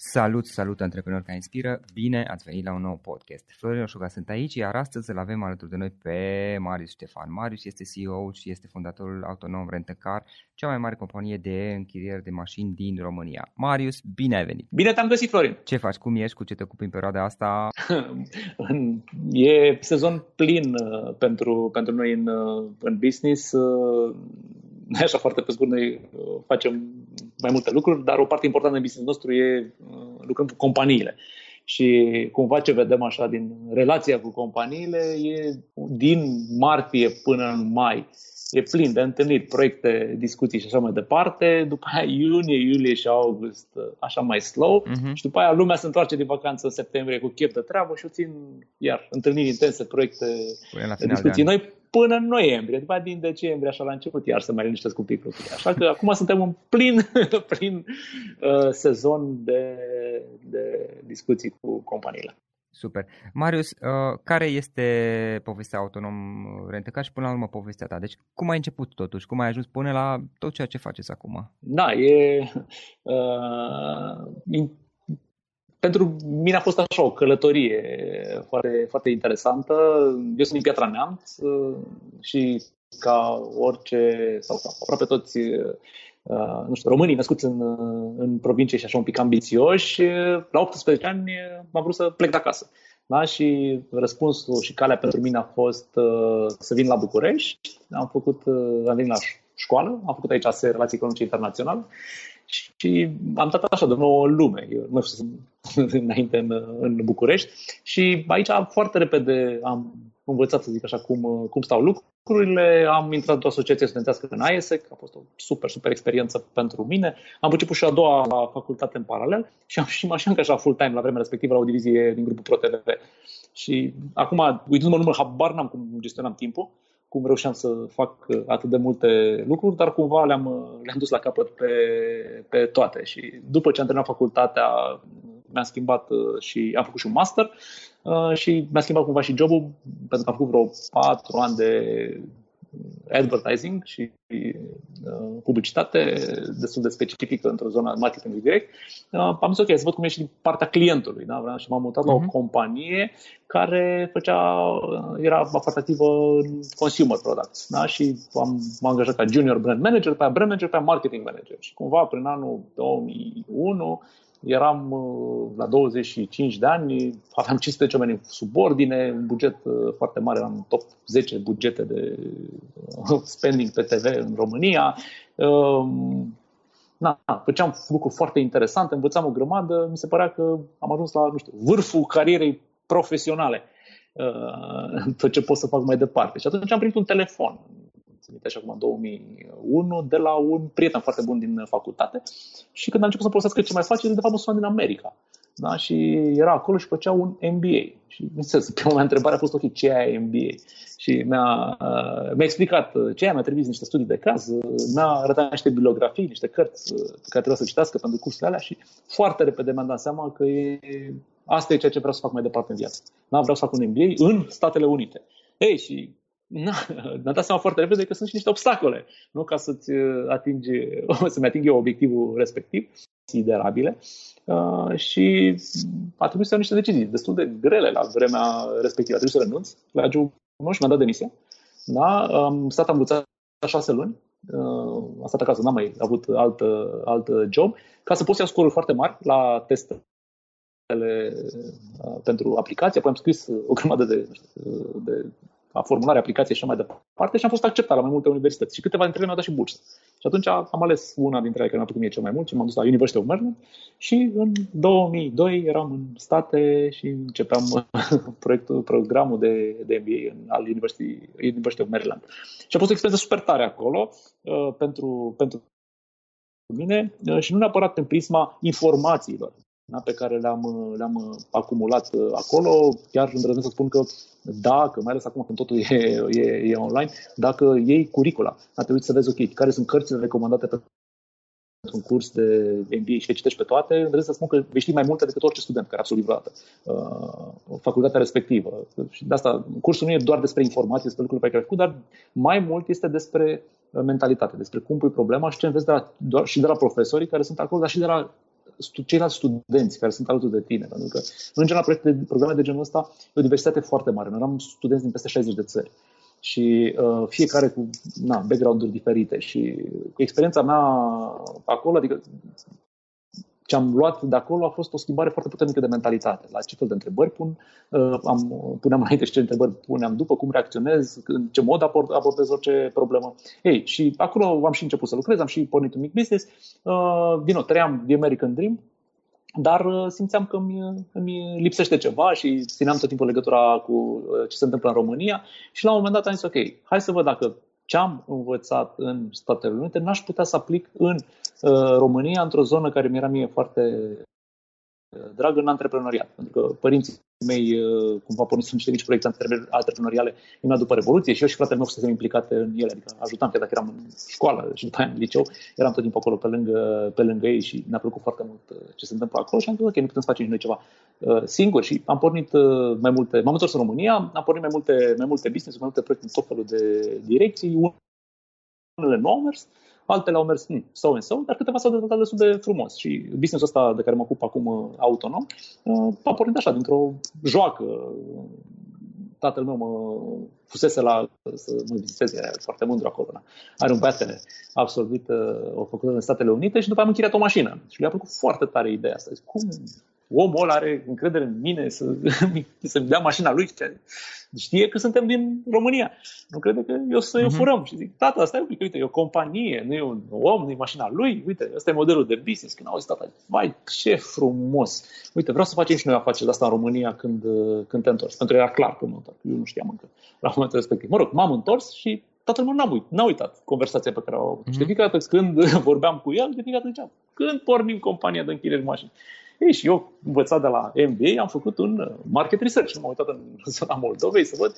Salut, salut antreprenori care inspiră, bine ați venit la un nou podcast. Florin Oșuga sunt aici, iar astăzi îl avem alături de noi pe Marius Ștefan. Marius este CEO și este fondatorul autonom Rentăcar, cea mai mare companie de închiriere de mașini din România. Marius, bine ai venit! Bine te-am găsit, Florin! Ce faci? Cum ești? Cu ce te ocupi în perioada asta? e sezon plin uh, pentru, pentru noi în, uh, în business. Uh, așa foarte pe scurt, noi facem mai multe lucruri, dar o parte importantă în business nostru e lucrăm cu companiile. Și cumva ce vedem așa din relația cu companiile e din martie până în mai e plin de întâlnit, proiecte, discuții și așa mai departe. După aia iunie, iulie și august așa mai slow uh-huh. și după aia lumea se întoarce din vacanță în septembrie cu chef de treabă și o țin iar întâlniri intense, proiecte, discuții. Noi până în noiembrie, după din decembrie, așa la început, iar să mai liniștesc un pic lucrurile. Așa că acum suntem în plin, plin uh, sezon de, de discuții cu companiile. Super. Marius, uh, care este povestea autonom Rentecar și până la urmă povestea ta? Deci cum ai început totuși? Cum ai ajuns până la tot ceea ce faceți acum? Da, e uh, pentru mine a fost așa o călătorie foarte, foarte interesantă. Eu sunt din Piatra Neamț și ca orice, sau ca aproape toți Uh, nu știu, românii născuți în, uh, în provincie și așa un pic ambițioși, la 18 ani m-am vrut să plec de acasă. Da? Și răspunsul și calea pentru mine a fost uh, să vin la București. Am făcut, uh, am venit la școală, am făcut aici ASE Relații Economice Internaționale și am dat așa de nouă lume. Eu nu știu, înainte în, în București și aici foarte repede am învățat, să zic așa, cum, cum stau lucrurile. Am intrat într-o asociație studențească în IESEC, a fost o super, super experiență pentru mine. Am început și a doua facultate în paralel și am și mă așa angajat full-time la vremea respectivă la o divizie din grupul ProTV. Și acum, uitându-mă număr, habar n-am cum gestionam timpul, cum reușeam să fac atât de multe lucruri, dar cumva le-am, le-am dus la capăt pe, pe toate. Și după ce am terminat facultatea, mi-am schimbat uh, și am făcut și un master uh, și mi-a schimbat cumva și jobul, pentru că am făcut vreo patru ani de advertising și uh, publicitate destul de specifică într-o zonă marketing direct, uh, am zis ok, să văd cum e și din partea clientului. Da? Și m-am mutat uh-huh. la o mhm. companie care făcea, uh, era foarte activă în consumer products. Da? Și am, m-am angajat ca junior brand manager, pe brand manager, pe marketing manager. Și cumva prin anul 2001 eram uh, la 25 de ani, aveam 510 oameni în subordine, un buget uh, foarte mare, eram top 10 bugete de uh, spending pe TV în România. Um, na, făceam lucruri foarte interesante, învățam o grămadă, mi se părea că am ajuns la, nu știu, vârful carierei profesionale tot ce pot să fac mai departe. Și atunci am primit un telefon țin așa cum în 2001, de la un prieten foarte bun din facultate și când am început să folosesc ce mai face, de fapt mă sună din America. Da? Și era acolo și făcea un MBA. Și, bineînțeles, prima mea întrebare a fost, ok, ce e MBA? Și mi-a, uh, mi-a explicat ce e, mi-a trimis niște studii de caz, mi-a arătat niște bibliografii, niște cărți pe care trebuia să citească pentru cursurile alea și foarte repede mi-am dat seama că e, asta e ceea ce vreau să fac mai departe în viață. Da? Vreau să fac un MBA în Statele Unite. Ei, și na, mi-am dat seama foarte repede că sunt și niște obstacole, nu? Ca să-ți uh, atingi, să-mi ating eu obiectivul respectiv, considerabile. Uh, și a trebuit să iau niște decizii destul de grele la vremea respectivă. A trebuit să renunț la job și mi-am dat demisia. Da? Am stat am șase luni, uh, am stat acasă, n-am mai avut alt, alt job, ca să pot să iau scoruri foarte mari la testele uh, pentru aplicație. Apoi am scris o grămadă de, de la formulare, aplicație și așa mai departe și am fost acceptat la mai multe universități și câteva dintre ele mi-au dat și bursă. Și atunci am ales una dintre ele care mi-a plăcut mie cel mai mult și m-am dus la University of Maryland și în 2002 eram în state și începeam proiectul, programul de, de MBA în, al University, University of Maryland. Și a fost o experiență super tare acolo uh, pentru, pentru mine uh, și nu neapărat în prisma informațiilor da, pe care le-am, le-am acumulat uh, acolo. Chiar îndrăznesc să spun că dacă, mai ales acum când totul e, e, e online, dacă iei curicula, a trebuit să vezi, ok, care sunt cărțile recomandate pentru un curs de MBA și le citești pe toate, îndrăznesc să spun că vei ști mai multe decât orice student care a absolvit vreodată uh, facultatea respectivă. Și de asta, cursul nu e doar despre informații, despre lucruri pe care ai făcut, dar mai mult este despre mentalitate, despre cum pui problema și ce înveți de la, doar, și de la profesorii care sunt acolo, dar și de la ceilalți studenți care sunt alături de tine. Pentru că, în general, proiecte de, programe de genul ăsta e o diversitate foarte mare. Noi am studenți din peste 60 de țări și uh, fiecare cu na, background-uri diferite și cu experiența mea acolo, adică ce am luat de acolo a fost o schimbare foarte puternică de mentalitate. La ce fel de întrebări pun, uh, am, puneam înainte și ce întrebări puneam după, cum reacționez, în ce mod abordez orice problemă. Ei, și acolo am și început să lucrez, am și pornit un mic business. Uh, din nou, trăiam The American Dream, dar uh, simțeam că îmi, îmi lipsește ceva și țineam tot timpul legătura cu ce se întâmplă în România și la un moment dat am zis, ok, hai să văd dacă ce am învățat în Statele Unite n-aș putea să aplic în uh, România, într-o zonă care mi-era mie foarte uh, dragă în antreprenoriat. Pentru că părinții mei uh, cumva pornit niște mici proiecte antreprenoriale imediat după Revoluție și eu și fratele meu fusesem implicate în ele. Adică ajutam, chiar dacă eram în școală și după aia în liceu, eram tot timpul acolo pe lângă, pe lângă ei și ne-a plăcut foarte mult ce se întâmplă acolo și am zis, ok, nu putem să facem noi ceva uh, singur și am pornit uh, mai multe, m-am întors în România, am pornit mai multe, mai multe business, mai multe proiecte în tot felul de direcții, unele nu au mers, altele au mers hmm, so and so, dar câteva s-au dezvoltat destul de frumos. Și businessul ăsta de care mă ocup acum uh, autonom uh, a pornit așa, dintr-o joacă. Tatăl meu mă fusese la să mă viziteze, era foarte mândru acolo. Da. Are un bachelor, a absolvit o facultate în Statele Unite și după aia am închiriat o mașină. Și mi-a plăcut foarte tare ideea asta. Zic, cum omul ăla are încredere în mine să, să-mi dea mașina lui. Știe că suntem din România. Nu crede că eu să-i uh-huh. furăm. Și zic, tata, stai un pic, uite, e o companie, nu e un om, nu e mașina lui. Uite, ăsta e modelul de business. Când auzi tata, vai, ce frumos. Uite, vreau să facem și noi afaceri asta în România când, când te întorci. Pentru că era clar că mă întorc. Eu nu știam încă la momentul respectiv. Mă rog, m-am întors și tatăl meu n-a, uit, n-a uitat conversația pe care o avut. Mm-hmm. Și de fiecare dată când vorbeam cu el, de fiecare dată ziceam, când pornim compania de închirieri mașini? Ei, și eu, învățat de la MBA, am făcut un uh, market research. M-am uitat în zona Moldovei să văd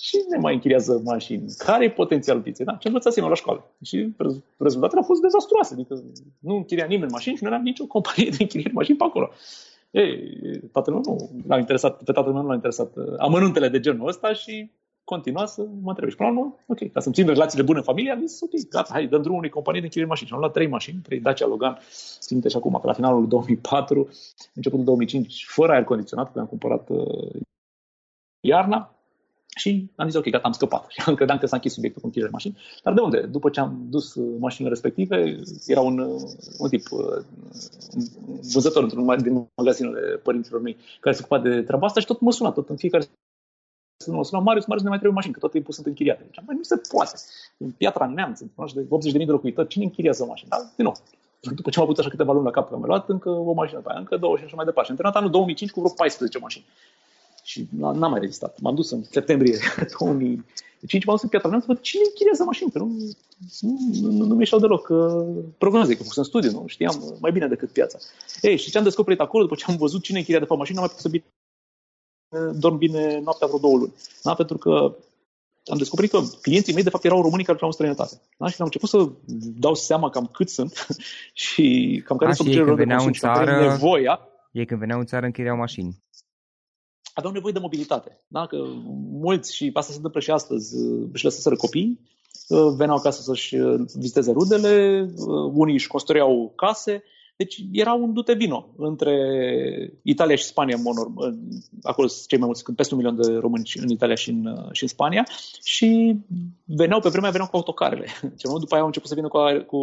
și ne mai închiriază mașini. Care e potențialul pieței? Da, ce învățasem la școală. Și rezultatele au fost dezastruoase. Adică nu închiria nimeni mașini și nu era nicio companie de închiriere mașini pe acolo. Ei, tatăl meu nu l-a interesat, pe tatăl meu nu l-a interesat uh, amănuntele de genul ăsta și continua să mă întrebe. Și până la urmă, ok, ca să-mi țin relațiile bune în familie, am zis, ok, gata, hai, dăm drumul unei companii de închiriere mașini. Și am luat trei mașini, trei Dacia Logan, țin și acum, că la finalul 2004, începutul 2005, fără aer condiționat, că am cumpărat uh, iarna, și am zis, ok, gata, am scăpat. Și am credeam că s-a închis subiectul cu închirierea mașini. Dar de unde? După ce am dus uh, mașinile respective, era un, uh, un tip, uh, un vânzător într-un din magazinele părinților mei, care se ocupa de treaba asta și tot mă suna, tot în fiecare să nu sună Marius, Marius, ne mai trebuie mașini, că tot timpul sunt închiriate. Deci, nu se poate. În Piatra Neamț, în de 80.000 de locuitori, cine închiriază mașini? Dar, din nou, după ce am avut așa câteva luni la cap, că am luat încă o mașină pe aia, încă două și așa mai departe. Și am terminat anul 2005 cu vreo 14 mașini. Și n-am mai rezistat. M-am dus în septembrie 2005, m-am dus în Piatra Neamț să văd cine închiriază mașini, că nu, nu, nu, nu mi-eșau deloc uh, prognoze, că fusem în studiu, nu? știam mai bine decât piața. Ei, și ce am descoperit acolo, după ce am văzut cine închiria de pe mașină, am mai putut să dorm bine noaptea vreo două luni. Da? Pentru că am descoperit că clienții mei, de fapt, erau românii care lucrau în străinătate. Da? Și am început să dau seama cam cât sunt și cam care sunt cererile de consum, în țară, nevoia. Ei când veneau în țară închiriau mașini. Aveau nevoie de mobilitate. Da? Că mulți, și asta se întâmplă și astăzi, își lăsaseră copii, veneau acasă să-și viziteze rudele, unii își construiau case, deci era un dute vino între Italia și Spania, în mod acolo sunt cei mai mulți, peste un milion de români în Italia și în, și în Spania și veneau, pe vremea veneau cu autocarele. Ce după aia au început să vină cu, cu,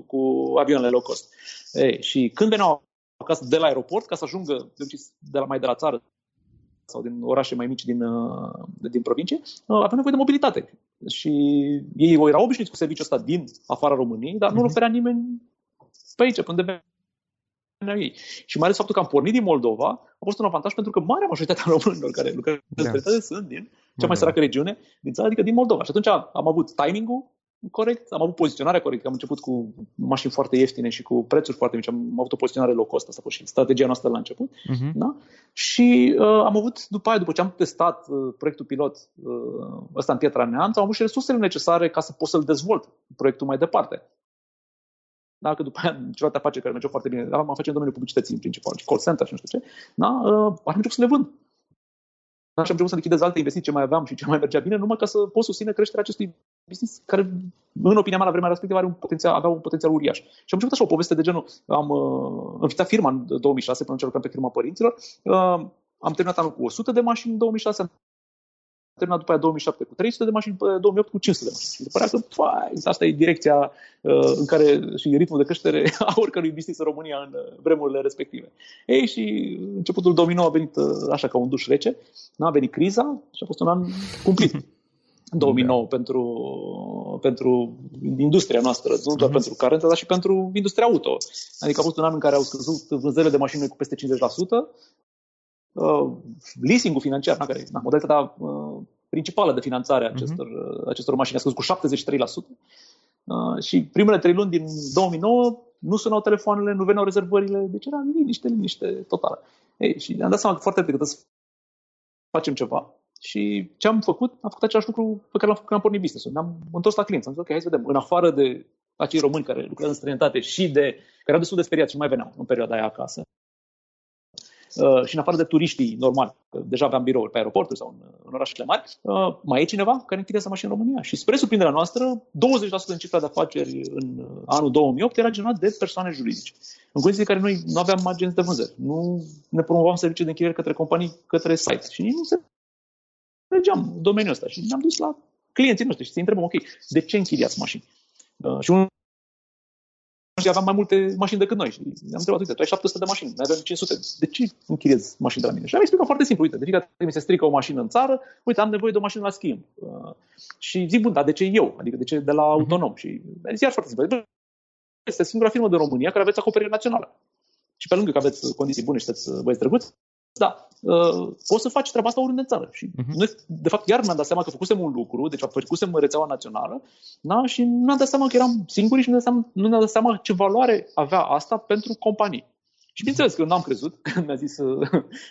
cu avioanele low cost. Ei, și când veneau acasă de la aeroport, ca să ajungă de la, mai de la țară sau din orașe mai mici din, din provincie, aveau nevoie de mobilitate. Și ei erau obișnuiți cu serviciul ăsta din afara României, dar nu-l mhm. oferea nimeni pe aici, unde ei. Și mai ales faptul că am pornit din Moldova a fost un avantaj pentru că marea majoritatea românilor care lucrează da. sunt din cea mai săracă regiune din țară, adică din Moldova. Și atunci am avut timingul corect, am avut poziționarea corectă, am început cu mașini foarte ieftine și cu prețuri foarte mici, am avut o poziționare low cost, asta a fost și strategia noastră la început. Uh-huh. Da? Și uh, am avut, după aia, după ce am testat uh, proiectul pilot uh, ăsta în Pietra Neamț, am avut și resursele necesare ca să pot să-l dezvolt proiectul mai departe. Dacă după aia celelalte afaceri care mergeau foarte bine, am afaceri în domeniul publicității în principal, call center și nu știu ce, da, uh, am început să le vând. Da, și am început să lichidez alte investiții ce mai aveam și ce mai mergea bine, numai ca să pot susține creșterea acestui business care, în opinia mea, la vremea respectivă, are un potențial, avea un potențial uriaș. Și am început așa o poveste de genul, am uh, înființat firma în 2006, până ce lucram pe firma părinților, uh, am terminat anul cu 100 de mașini în 2006, am terminat după aia 2007 cu 300 de mașini, 2008 cu 500 de mașini. Și se părea că fai, asta e direcția uh, în care și ritmul de creștere a oricărui business în România în uh, vremurile respective. Ei, și începutul 2009 a venit uh, așa ca un duș rece, a venit criza și a fost un an cumplit. 2009 da. pentru, pentru industria noastră, nu doar uh-huh. pentru carență, dar și pentru industria auto. Adică a fost un an în care au scăzut vânzările de mașini cu peste 50%, uh, leasing-ul financiar, na, care na, modalitatea uh, principală de finanțare a mhm. acestor, uh-huh. acestor mașini a scăzut cu 73%. Uh, și primele trei luni din 2009 nu sunau telefoanele, nu veneau rezervările, deci era liniște, liniște totală. Ei, și am dat seama că foarte repede să facem ceva. Și ce am făcut? Am făcut același lucru pe care l-am făcut când am pornit business-ul. Ne-am întors la clienți. Am zis, ok, hai să vedem. În afară de acei români care lucrează în străinătate și de care au destul de speriați și nu mai veneau în perioada aia acasă, uh, și în afară de turiștii normali, deja aveam birouri pe aeroporturi sau în, în orașele mari, uh, mai e cineva care închiriază mașini în România. Și spre surprinderea noastră, 20% din cifra de afaceri în anul 2008 era generat de persoane juridice. În condiții în care noi nu aveam agenți de vânzări, nu ne promovam servicii de închiriere către companii, către site și nici nu se mergeam domeniul ăsta și ne-am dus la clienții noștri și să întrebăm, ok, de ce închiriați mașini? Uh, și unul aveam mai multe mașini decât noi. Și am întrebat, uite, tu ai 700 de mașini, noi avem 500. De ce închiriezi mașini de la mine? Și am explicat foarte simplu, uite, de fiecare dată mi se strică o mașină în țară, uite, am nevoie de o mașină la schimb. Uh, și zic, bun, dar de ce eu? Adică de ce de la mhm. autonom? Și zic, iar foarte simplu. Este singura firmă din România care aveți acoperire națională. Și pe lângă că aveți condiții bune și sunteți băieți drăguți, da, uh, poți să faci treaba asta oriunde în țară. Și uh-huh. noi, de fapt, iar mi-am dat seama că făcusem un lucru, deci făcusem rețeaua națională, da, și nu mi-am dat seama că eram singuri și nu mi-am dat seama, nu mi-am dat seama ce valoare avea asta pentru companii. Și bineînțeles că n-am crezut când mi-a zis uh,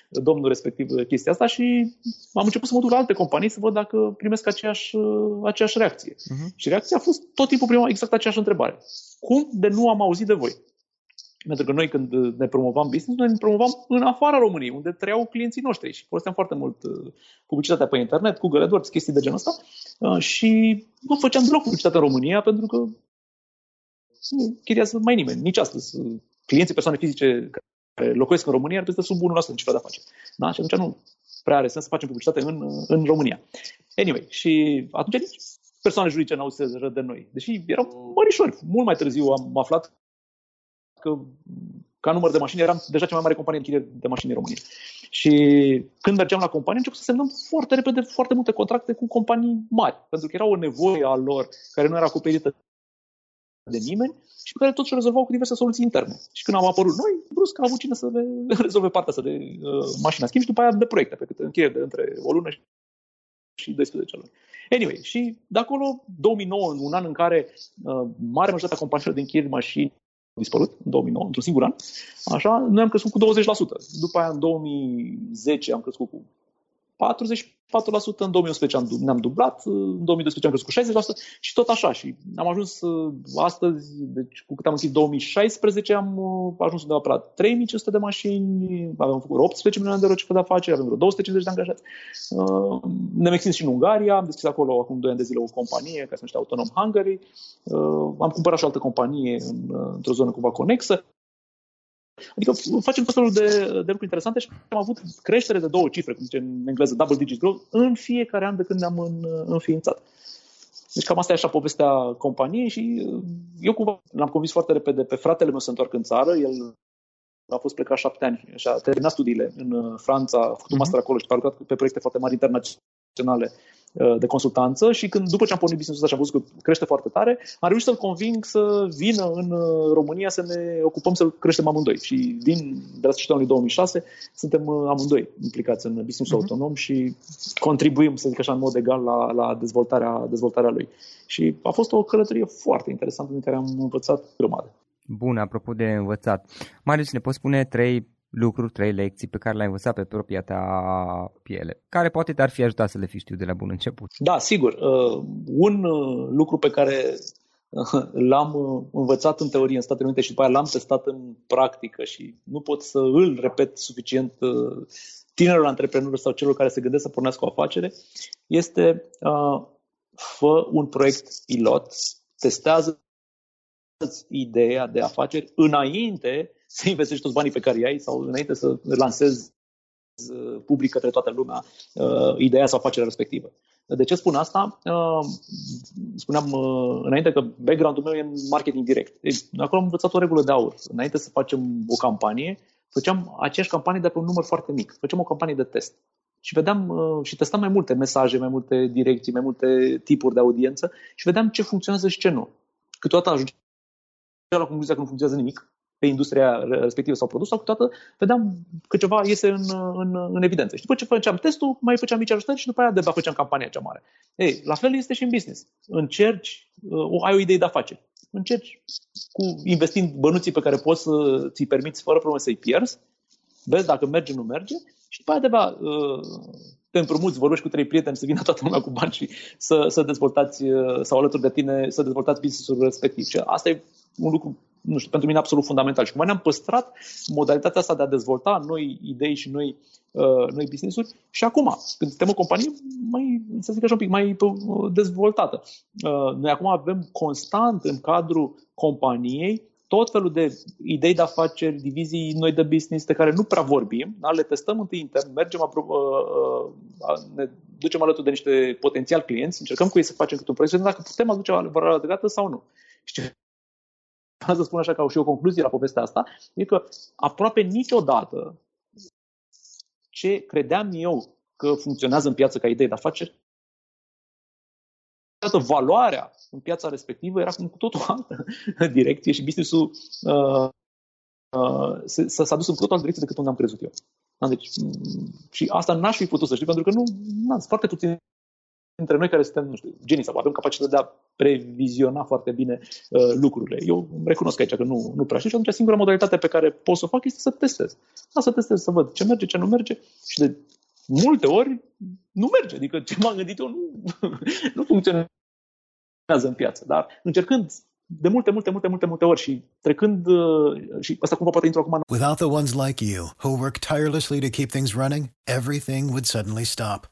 domnul respectiv chestia asta și am început să mă duc la alte companii să văd dacă primesc aceeași, uh, aceeași reacție. Uh-huh. Și reacția a fost tot timpul prima exact aceeași întrebare. Cum de nu am auzit de voi? Pentru că noi când ne promovam business, noi ne promovam în afara României, unde trăiau clienții noștri și foloseam foarte mult uh, publicitatea pe internet, Google AdWords, chestii de genul ăsta uh, și nu făceam deloc publicitate în România pentru că nu chiriază mai nimeni, nici astăzi. Clienții persoane fizice care locuiesc în România ar sub 1% în cifra de afaceri. Da? Și atunci nu prea are sens să facem publicitate în, în România. Anyway, și atunci nici persoane juridice n-au să de noi. Deși erau mărișori. Mult mai târziu am aflat că ca număr de mașini eram deja cea mai mare companie de de mașini în România. Și când mergeam la companie, început să semnăm foarte repede foarte multe contracte cu companii mari, pentru că era o nevoie a lor care nu era acoperită de nimeni și pe care toți o rezolvau cu diverse soluții interne. Și când am apărut noi, brusc a avut cine să le rezolve partea asta de uh, mașina schimb și după aia de proiecte, pe cât încheie de între o lună și 12 luni. Anyway, și de acolo, 2009, un an în care uh, mare majoritatea companiilor de închirieri mașini dispărut în 2009, într-un singur an. Așa, noi am crescut cu 20%. După aia, în 2010, am crescut cu 44%, în 2011 ne-am dublat, în 2012 am crescut cu 60% și tot așa. Și am ajuns uh, astăzi, deci cu cât am închis 2016, am uh, ajuns undeva pe la 3500 de mașini, avem făcut 18 milioane de euro cifră de afaceri, avem vreo 250 de angajați. Uh, ne-am extins și în Ungaria, am deschis acolo acum 2 ani de zile o companie care se numește Autonom Hungary. Am cumpărat și o altă companie într-o zonă cumva conexă. Adică facem tot felul de, de lucruri interesante și am avut creștere de două cifre, cum zice în engleză, double digit growth, în fiecare an de când ne-am în, înființat. Deci cam asta e așa povestea companiei și uh, eu cumva l-am convins foarte repede pe fratele meu să întoarcă în țară. El a fost plecat șapte ani și a terminat studiile în uh, Franța, a făcut un master acolo și a lucrat pe proiecte foarte mari internaționale Uh, de consultanță și când, după ce am pornit business-ul ăsta și am văzut că crește foarte tare, am reușit să-l conving să vină în uh, România să ne ocupăm să creștem amândoi. Și din, de la sfârșitul anului 2006 suntem uh, amândoi implicați în business uh-huh. autonom și contribuim, să zic așa, în mod egal la, la dezvoltarea, dezvoltarea lui. Și a fost o călătorie foarte interesantă în care am învățat grămadă. Bun, apropo de învățat. Marius, ne poți spune trei lucruri, trei lecții pe care le-ai învățat pe propria ta piele, care poate te-ar fi ajutat să le fi știu de la bun început. Da, sigur. Uh, un uh, lucru pe care uh, l-am învățat în teorie în Statele Unite și după aia l-am testat în practică și nu pot să îl repet suficient tinerilor antreprenori sau celor care se gândesc să pornească o afacere, este uh, fă un proiect pilot, testează ideea de afaceri înainte să investești toți banii pe care i-ai sau înainte să lansezi uh, public către toată lumea uh, ideea sau afacerea respectivă. De ce spun asta? Uh, spuneam uh, înainte că background-ul meu e în marketing direct. Deci, acolo am învățat o regulă de aur. Înainte să facem o campanie, făceam aceeași campanie de pe un număr foarte mic. Făceam o campanie de test. Și vedeam uh, și testam mai multe mesaje, mai multe direcții, mai multe tipuri de audiență și vedeam ce funcționează și ce nu. Câteodată ajungeam la concluzia că nu funcționează nimic pe industria respectivă sau produs, sau câteodată vedeam că ceva iese în, în, în evidență. Și după ce făceam testul, mai făceam mici ajustări și după aia de făceam campania cea mare. Ei, la fel este și în business. Încerci, uh, ai o idee de afaceri. Încerci cu investind bănuții pe care poți să ți-i permiți fără probleme să-i pierzi, vezi dacă merge, nu merge și după aia de uh, te împrumuți, vorbești cu trei prieteni să vină toată lumea cu bani și să, să dezvoltați uh, sau alături de tine să dezvoltați business-ul respectiv. Și asta e un lucru nu știu, pentru mine absolut fundamental. Și cumva ne-am păstrat modalitatea asta de a dezvolta noi idei și noi, uh, noi business-uri și acum, când suntem o companie mai, să zic așa un pic, mai uh, dezvoltată. Uh, noi acum avem constant în cadrul companiei tot felul de idei de afaceri, divizii noi de business de care nu prea vorbim, da? le testăm întâi intern, mergem apro- uh, uh, ne ducem alături de niște potențial clienți, încercăm cu ei să facem câte un proiect și dacă putem aduce valoare adăugată sau nu. Și să spun așa ca și o concluzie la povestea asta, e că aproape niciodată ce credeam eu că funcționează în piață ca idee de afaceri, valoarea în piața respectivă era cu totul altă direcție și business-ul uh, uh, s-a dus în totul altă direcție decât unde am crezut eu. Da, deci, și asta n-aș fi putut să știu, pentru că nu, na, sunt foarte puțini dintre noi care suntem, nu știu, genii sau avem capacitatea de a previziona foarte bine uh, lucrurile. Eu îmi recunosc aici că nu, nu prea știu și atunci singura modalitate pe care pot să o fac este să testez. Da, să testez, să văd ce merge, ce nu merge și de multe ori nu merge. Adică ce m-am gândit eu nu, nu funcționează în piață. Dar încercând de multe, multe, multe, multe, multe ori și trecând uh, și asta cumva poate intru acum. Without the ones like you who work tirelessly to keep things running, everything would suddenly stop.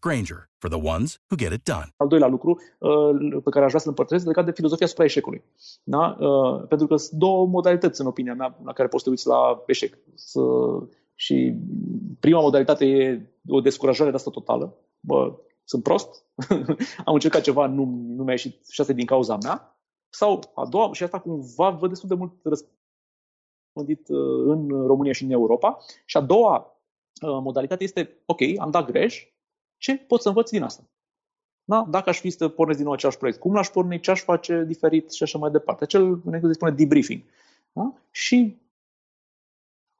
Granger, for the ones who get it done. Al doilea lucru uh, pe care aș vrea să-l împărtășesc legat de filozofia asupra eșecului. Da? Uh, pentru că sunt două modalități, în opinia mea, la care poți să te uiți la eșec. Să... Și prima modalitate e o descurajare de asta totală. Bă, sunt prost, am încercat ceva, nu, nu mi-a ieșit și asta din cauza mea. Sau a doua, și asta cumva văd destul de mult răspândit uh, în România și în Europa. Și a doua modalitate este, ok, am dat greș, ce pot să învăț din asta? Da? Dacă aș fi să pornesc din nou același proiect, cum l-aș porni, ce aș face diferit și așa mai departe. Acel, în engleză spune debriefing. Da? Și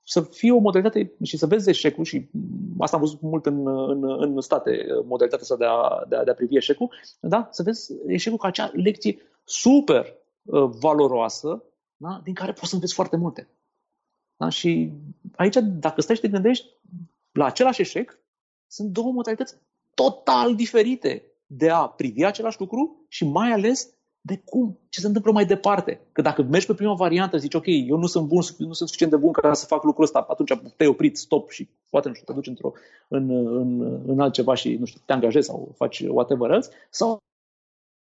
să fie o modalitate și să vezi eșecul și asta am văzut mult în, în, în state, modalitatea asta de a, de a, de a privi eșecul, da? să vezi eșecul ca acea lecție super uh, valoroasă da? din care poți să înveți foarte multe. Da? Și aici, dacă stai și te gândești la același eșec, sunt două modalități total diferite de a privi același lucru și mai ales de cum, ce se întâmplă mai departe. Că dacă mergi pe prima variantă, zici, ok, eu nu sunt bun, nu sunt suficient de bun ca să fac lucrul ăsta, atunci te-ai oprit, stop și poate, nu știu, te duci într-o, în, în, în altceva și, nu știu, te angajezi sau faci whatever else, sau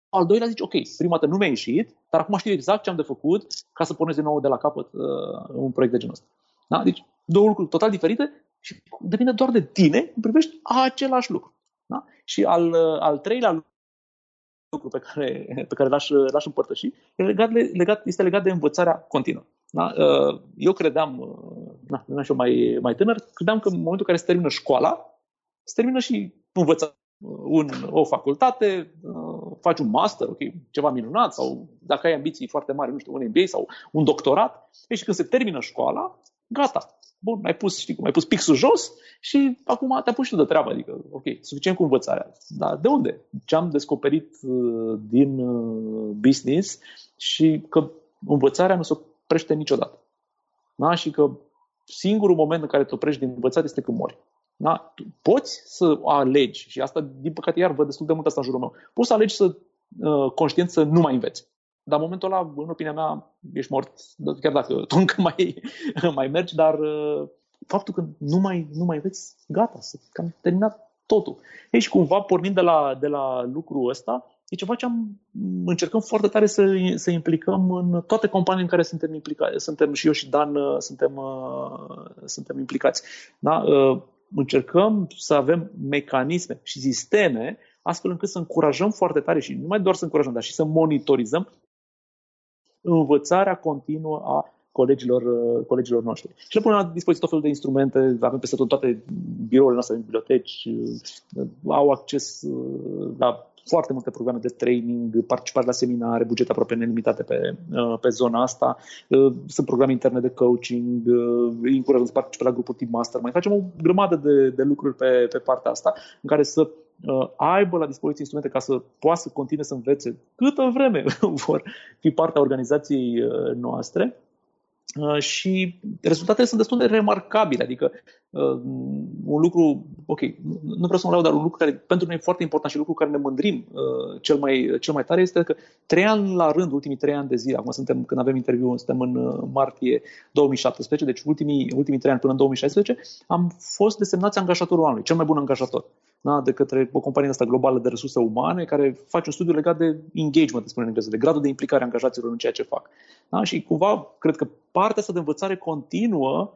al doilea zici, ok, prima dată nu mi-a ieșit, dar acum știu exact ce am de făcut ca să pornesc din nou de la capăt uh, un proiect de genul ăsta. Da? Deci, două lucruri total diferite și depinde doar de tine când privești același lucru. Da? Și al, al treilea lucru pe care, pe care l-aș, l-aș împărtăși e legat, legat, este legat de învățarea continuă. Da? Eu credeam, na, eram și eu mai, mai tânăr, credeam că în momentul în care se termină școala, se termină și învățarea un, o facultate, faci un master, okay, ceva minunat, sau dacă ai ambiții foarte mari, nu știu, un MBA sau un doctorat, și când se termină școala, gata, bun, mai pus, știi cum, ai pus pixul jos și acum te-a pus și tu de treabă. Adică, ok, suficient cu învățarea. Dar de unde? Ce am descoperit uh, din uh, business și că învățarea nu se oprește niciodată. Da? Și că singurul moment în care te oprești din învățat este când mori. Da? Poți să alegi, și asta, din păcate, iar văd destul de mult asta în jurul meu, poți să alegi să uh, conștient să nu mai înveți. Dar în momentul ăla, în opinia mea, ești mort, chiar dacă tu încă mai, mai mergi, dar uh, faptul că nu mai, nu mai vezi, gata, să cam terminat totul. Ei, și cumva, pornind de la, de la lucrul ăsta, e ceva ce am, încercăm foarte tare să, să implicăm în toate companiile în care suntem implicați. Suntem și eu și Dan uh, suntem, uh, suntem implicați. Da? Încercăm să avem mecanisme și sisteme astfel încât să încurajăm foarte tare și nu mai doar să încurajăm, dar și să monitorizăm învățarea continuă a colegilor, uh, colegilor noștri. Și le punem la dispoziție tot felul de instrumente, avem peste tot toate birourile noastre în biblioteci, uh, au acces uh, la foarte multe programe de training, participare la seminare, bugete aproape nelimitate pe, pe zona asta. Sunt programe interne de coaching, încurajăm să participe la grupul Team Master. Mai facem o grămadă de, de lucruri pe, pe partea asta în care să aibă la dispoziție instrumente ca să poată să continue să învețe câtă vreme vor fi partea organizației noastre Uh, și rezultatele sunt destul de remarcabile. Adică uh, un lucru, ok, nu vreau să mă laud, dar un lucru care pentru noi e foarte important și un lucru care ne mândrim uh, cel, mai, cel mai tare este că trei ani la rând, ultimii trei ani de zile, acum suntem, când avem interviu, suntem în martie 2017, deci ultimii, ultimii trei ani până în 2016, am fost desemnați angajatorul anului, cel mai bun angajator da, de către o companie asta globală de resurse umane care face un studiu legat de engagement, spune în engleză, de gradul de implicare a angajaților în ceea ce fac. Da? Și cumva, cred că partea asta de învățare continuă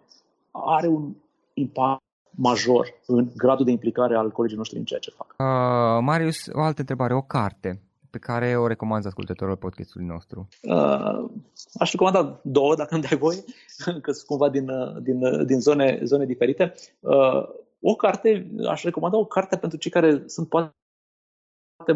are un impact major în gradul de implicare al colegii noștri în ceea ce fac. Uh, Marius, o altă întrebare, o carte pe care o recomand ascultătorilor podcastului nostru? Uh, aș recomanda două, dacă îmi dai voie, că sunt cumva din, din, din zone, zone diferite. Uh, o carte, aș recomanda o carte pentru cei care sunt poate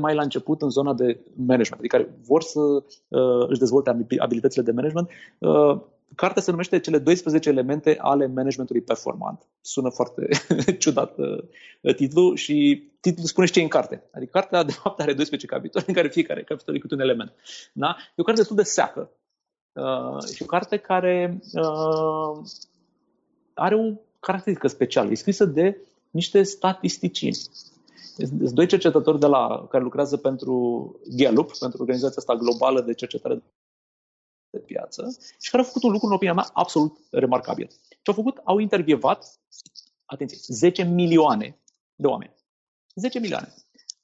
mai la început în zona de management, adică care vor să uh, își dezvolte abilitățile de management. Uh, cartea se numește Cele 12 elemente ale managementului performant. Sună foarte ciudat uh, titlul și titlul spune și ce e în carte. Adică cartea, de fapt, are 12 capitole, în care fiecare capitol e câte un element. Da? E o carte destul de seacă. Uh, și o carte care uh, are o caracteristică specială. E scrisă de niște statisticieni. Sunt doi cercetători de la, care lucrează pentru Gallup, pentru organizația asta globală de cercetare de piață, și care au făcut un lucru, în opinia mea, absolut remarcabil. Ce au făcut? Au intervievat, atenție, 10 milioane de oameni. 10 milioane.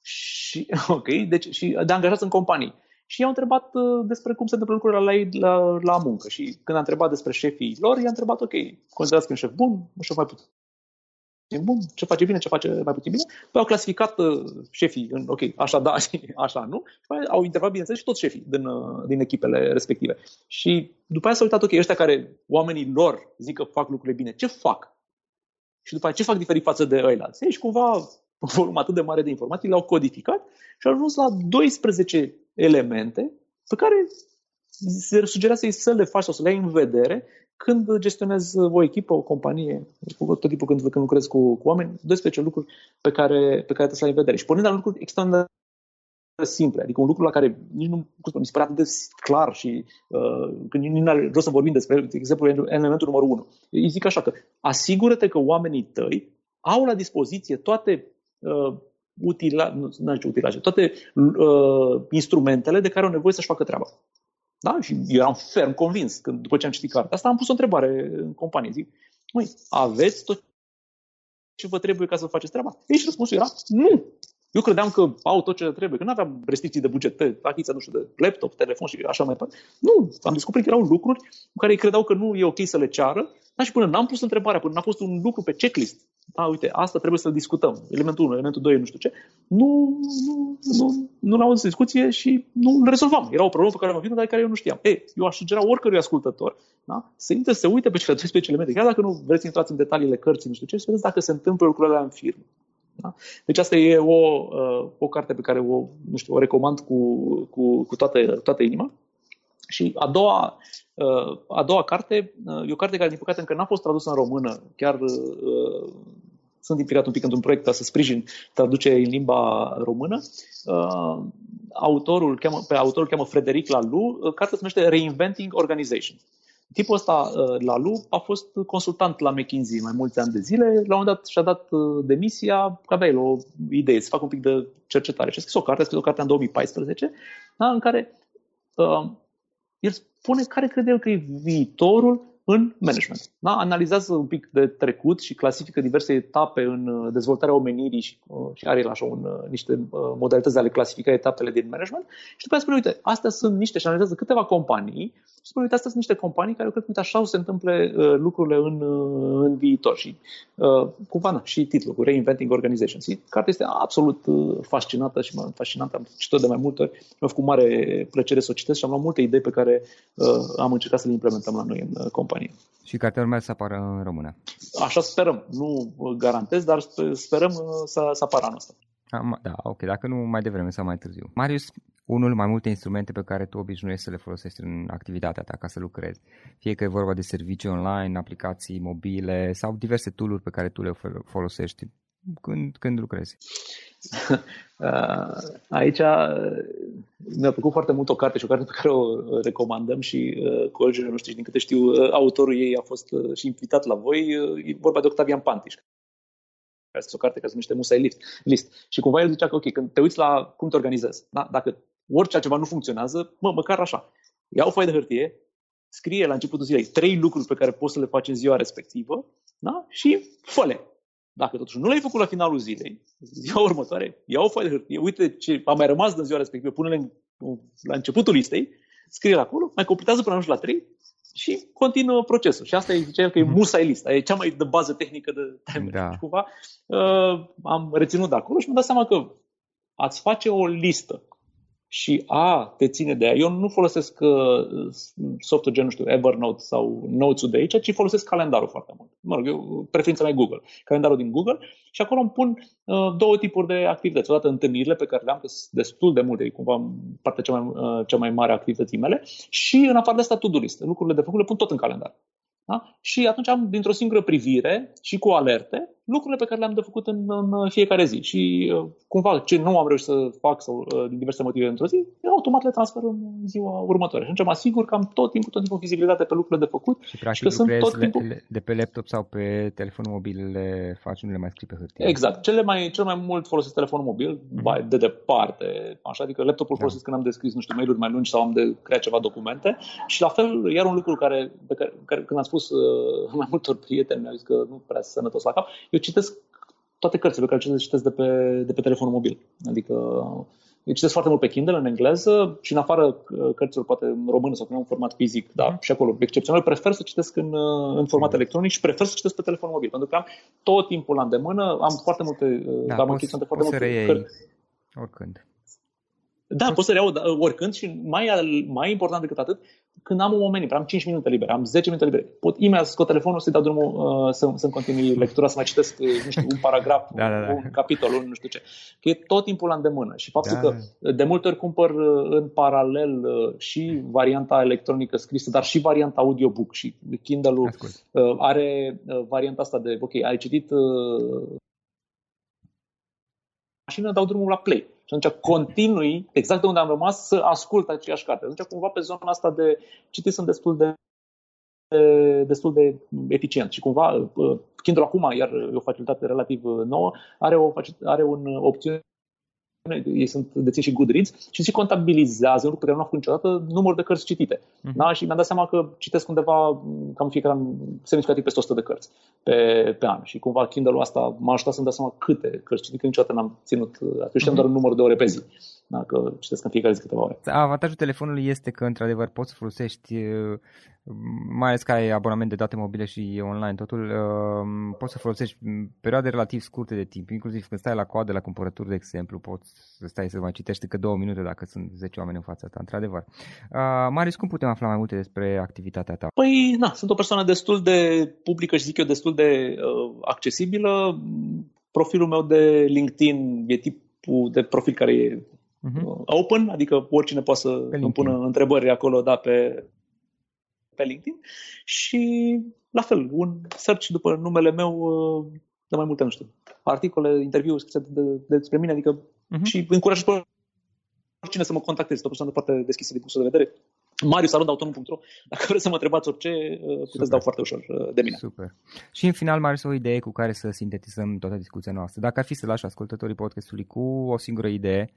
Și, ok, deci, și de angajați în companii. Și i-au întrebat uh, despre cum se întâmplă lucrurile la ei la, la muncă. Și când a întrebat despre șefii lor, i-a întrebat, ok, considerați că un șef bun, un șef mai puțin bun, ce face bine, ce face mai puțin bine. Păi au clasificat uh, șefii în, ok, așa da și așa nu. Și au intervat, bineînțeles, și toți șefii din, uh, din echipele respective. Și după aia s-au uitat, ok, ăștia care oamenii lor zic că fac lucrurile bine, ce fac? Și după aia ce fac diferit față de ăia? Și cumva un volum atât de mare de informații le-au codificat și au ajuns la 12 elemente pe care se sugerează să le faci sau să le ai în vedere când gestionezi o echipă, o companie, tot timpul când, când lucrezi cu, cu oameni, 12 lucruri pe care, pe care trebuie să le ai în vedere. Și pornind la lucruri extrem de simple, adică un lucru la care nici nu mi se pare atât de clar și uh, când nici nu are rost să vorbim despre el, de exemplu, elementul numărul 1. Îi zic așa că asigură-te că oamenii tăi au la dispoziție toate uh, utila, nu, nu utilaje, toate uh, instrumentele de care au nevoie să-și facă treaba. Da? Și eu eram ferm convins când, după ce am citit cartea asta, am pus o întrebare în companie. Zic, măi, aveți tot ce vă trebuie ca să faceți treaba? Ei, și răspunsul era, nu. Eu credeam că au tot ce trebuie, că nu aveam restricții de buget pe achiziția, nu știu, de laptop, telefon și așa mai departe. Nu, am descoperit că erau lucruri cu care ei credeau că nu e ok să le ceară, dar și până n-am pus întrebarea, până n-a fost un lucru pe checklist, da, uite, asta trebuie să-l discutăm, elementul 1, elementul 2, nu știu ce, nu, nu, nu, nu l-am în discuție și nu îl rezolvam. Era o problemă pe care mă vină, dar care eu nu știam. Ei, eu aș sugera oricărui ascultător da, să intre, să se uite pe cele 12 elemente, chiar dacă nu vreți să intrați în detaliile cărții, nu știu ce, să vedeți dacă se întâmplă lucrurile alea în firmă. Da? Deci asta e o, uh, o carte pe care o, nu știu, o recomand cu, cu, cu toată, toată inima. Și a doua, uh, a doua carte uh, e o carte care, din păcate, încă n-a fost tradusă în română. Chiar sunt implicat un pic într-un proiect ca să sprijin traduce în limba română. Autorul, pe autorul cheamă Frederic Lalu. Cartea se numește Reinventing Organization. Tipul ăsta, uh, Lalu, a fost consultant la McKinsey mai mulți ani de zile. La un moment dat și-a dat uh, demisia, că avea el o idee să facă un pic de cercetare. Și a scris o carte, a scris o carte în 2014, da, în care uh, el spune care crede el că e viitorul în management. Da? Analizează un pic de trecut și clasifică diverse etape în uh, dezvoltarea omenirii și, uh, și are așa un, uh, niște modalități de a le clasifica etapele din management. Și după aceea spune, uite, astea sunt niște, și analizează câteva companii și spune, uite, astea sunt niște companii care eu cred că, uite, așa o să se întâmple uh, lucrurile în, uh, în viitor. Și uh, cumva, na, și titlul, cu Reinventing Organizations. Cartea este absolut uh, fascinată și mă fascinantă. Am citit de mai multe ori. Mi-a făcut mare plăcere să o citesc și am luat multe idei pe care uh, am încercat să le implementăm la noi în uh, companie. Și cartea urmează să apară în română. Așa sperăm. Nu garantez, dar sperăm uh, să, să apară anul ăsta. Da, ok, dacă nu mai devreme sau mai târziu. Marius, unul mai multe instrumente pe care tu obișnuiești să le folosești în activitatea ta ca să lucrezi. Fie că e vorba de servicii online, aplicații mobile sau diverse tool pe care tu le folosești când, când lucrezi. Uh, aici uh, mi-a plăcut foarte mult o carte și o carte pe care o recomandăm și uh, colegii noștri și din câte știu, autorul ei a fost și invitat la voi. E vorba de Octavian Pantiș, care este o carte care se numește Musai List. List. Și cumva el zicea că, ok, când te uiți la cum te organizezi, da? dacă orice altceva nu funcționează, mă, măcar așa. Ia o foaie de hârtie, scrie la începutul zilei trei lucruri pe care poți să le faci în ziua respectivă da? și fă Dacă totuși nu le-ai făcut la finalul zilei, ziua următoare, ia o foaie de hârtie, uite ce a mai rămas din ziua respectivă, pune-le la începutul listei, scrie acolo, mai completează până la trei și continuă procesul. Și asta e, zicea că e mhm. musai lista, e cea mai de bază tehnică de time da. Și cumva uh, am reținut de acolo și mi-am dat seama că ați face o listă și a te ține de ea. Eu nu folosesc uh, software gen, nu știu, Evernote sau Notes-ul de aici, ci folosesc calendarul foarte mult. Mă rog, eu, preferința mea e Google. Calendarul din Google și acolo îmi pun uh, două tipuri de activități. Odată întâlnirile pe care le-am, că sunt destul de multe, e cumva partea cea mai, uh, cea mai mare a activității mele și în afară de asta to-do list. Lucrurile de făcut le pun tot în calendar. Da? Și atunci am, dintr-o singură privire și cu alerte, lucrurile pe care le-am de făcut în, în fiecare zi. Și uh, cumva ce nu am reușit să fac sau uh, din diverse motive într-o zi, eu automat le transfer în ziua următoare. Și atunci mă asigur că am tot timpul, tot timpul vizibilitate pe lucrurile de făcut. Și practic și că sunt tot timpul... de pe laptop sau pe telefonul mobil le faci, nu le mai scrii pe hârtie. Exact. Cele mai, cel mai mult folosesc telefonul mobil, mm-hmm. de departe. Așa, adică laptopul da. folosesc când am descris, nu știu, mail-uri mai lungi sau am de creat ceva documente. Și la fel, iar un lucru care, pe care, care când am spus uh, mai multor prieteni, mi-au zis că nu prea sănătos la cap, eu citesc toate cărțile pe care le citesc de pe, de pe telefonul mobil. Adică eu citesc foarte mult pe Kindle în engleză și în afară uh, cărților poate în română sau în format fizic, da, mhm. și acolo excepțional, prefer să citesc în, uh, în format electronic și prefer să citesc pe telefon mobil, pentru că am tot timpul la îndemână, am foarte multe, uh, da, am poți, de foarte multe cărți. Oricând. Da, pot să reiau da, oricând și mai, mai important decât atât, când am un moment liber, am 5 minute libere, am 10 minute libere, pot imediat să scot telefonul, să-i dau drumul uh, să, să-mi continui lectura, să mai citesc, uh, nu știu, un paragraf, da, da, da. un capitol, un nu știu ce. Că e tot timpul la îndemână și faptul da. că de multe ori cumpăr uh, în paralel uh, și varianta electronică scrisă, dar și varianta audiobook și Kindle-ul uh, are uh, varianta asta de, ok, ai citit uh, mașină, dau drumul la play și atunci continui, exact de unde am rămas, să ascult aceeași carte. Atunci cumva pe zona asta de citit sunt destul de destul de eficient și cumva uh, Kindle acum, iar e o facilitate relativ nouă, are, o, are un opțiune ei sunt dețin și Goodreads și și contabilizează, un lucru pe care nu am făcut niciodată, numărul de cărți citite. Uh-huh. Da? Și mi-am dat seama că citesc undeva cam fiecare an semnificativ peste 100 de cărți pe, pe an. Și cumva Kindle-ul asta m-a ajutat să-mi dau seama câte cărți citite, că niciodată n-am ținut, atunci știam uh-huh. doar un număr de ore pe zi. Da, că citesc în fiecare zi câteva ore. Avantajul telefonului este că, într-adevăr, poți să folosești mai ales că ai abonament de date mobile și online, totul, uh, poți să folosești perioade relativ scurte de timp, inclusiv când stai la coadă la cumpărături, de exemplu, poți să stai să mai citești câte două minute dacă sunt 10 oameni în fața ta, într-adevăr. Uh, Marius, cum putem afla mai multe despre activitatea ta? Păi, na, sunt o persoană destul de publică și zic eu destul de uh, accesibilă. Profilul meu de LinkedIn e tipul de profil care e uh-huh. open, adică oricine poate să îmi pună întrebări acolo, da, pe pe LinkedIn și la fel, un search după numele meu uh, de mai multe, nu știu, articole, interviuri scrise de, de, despre mine, adică uh-huh. și încurajez pe oricine să mă contacteze, o persoană foarte deschisă din punctul de vedere. Marius Autonom.ro Dacă vreți să mă întrebați orice, uh, puteți Super. dau foarte ușor uh, de mine. Super. Și în final, Marius, o idee cu care să sintetizăm toată discuția noastră. Dacă ar fi să lași ascultătorii podcastului cu o singură idee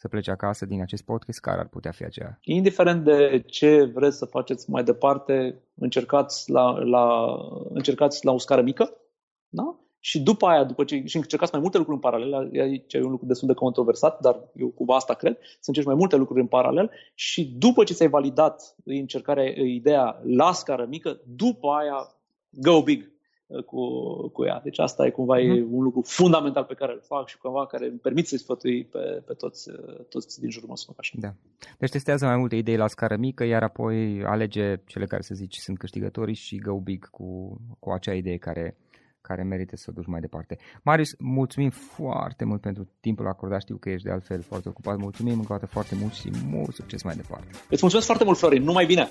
să pleci acasă din acest podcast, care ar putea fi aceea? Indiferent de ce vreți să faceți mai departe, încercați la, la, încercați la o scară mică, da? și după aia, după ce și încercați mai multe lucruri în paralel, aici e un lucru destul de controversat, dar eu cu asta cred, să încerci mai multe lucruri în paralel și după ce ți-ai validat încercarea, ideea la scară mică, după aia go big cu, cu ea. Deci asta e cumva mm-hmm. e mhm. un lucru fundamental pe care îl fac și cumva care îmi permit să-i sfătui pe, pe toți, toți din jurul meu să fac așa. Da. Deci testează mai multe idei la scară mică, iar apoi alege cele care să zici sunt câștigătorii și go big cu, cu acea idee care, care merită să o duci mai departe. Marius, mulțumim foarte mult pentru timpul acordat, știu că ești de altfel foarte ocupat, mulțumim încă o dată foarte mult și mult succes mai departe. Îți mulțumesc foarte mult, Florin, numai bine!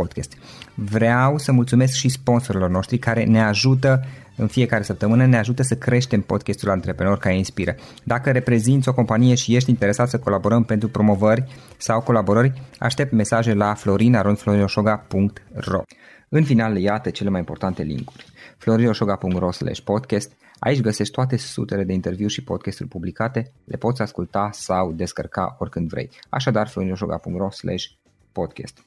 podcast. Vreau să mulțumesc și sponsorilor noștri care ne ajută în fiecare săptămână, ne ajută să creștem podcastul Antreprenor care inspiră. Dacă reprezinți o companie și ești interesat să colaborăm pentru promovări sau colaborări, aștept mesaje la florin.ro În final, iată cele mai importante linkuri. florinroșoga.ro podcast Aici găsești toate sutele de interviuri și podcasturi publicate, le poți asculta sau descărca oricând vrei. Așadar, florinroșoga.ro podcast.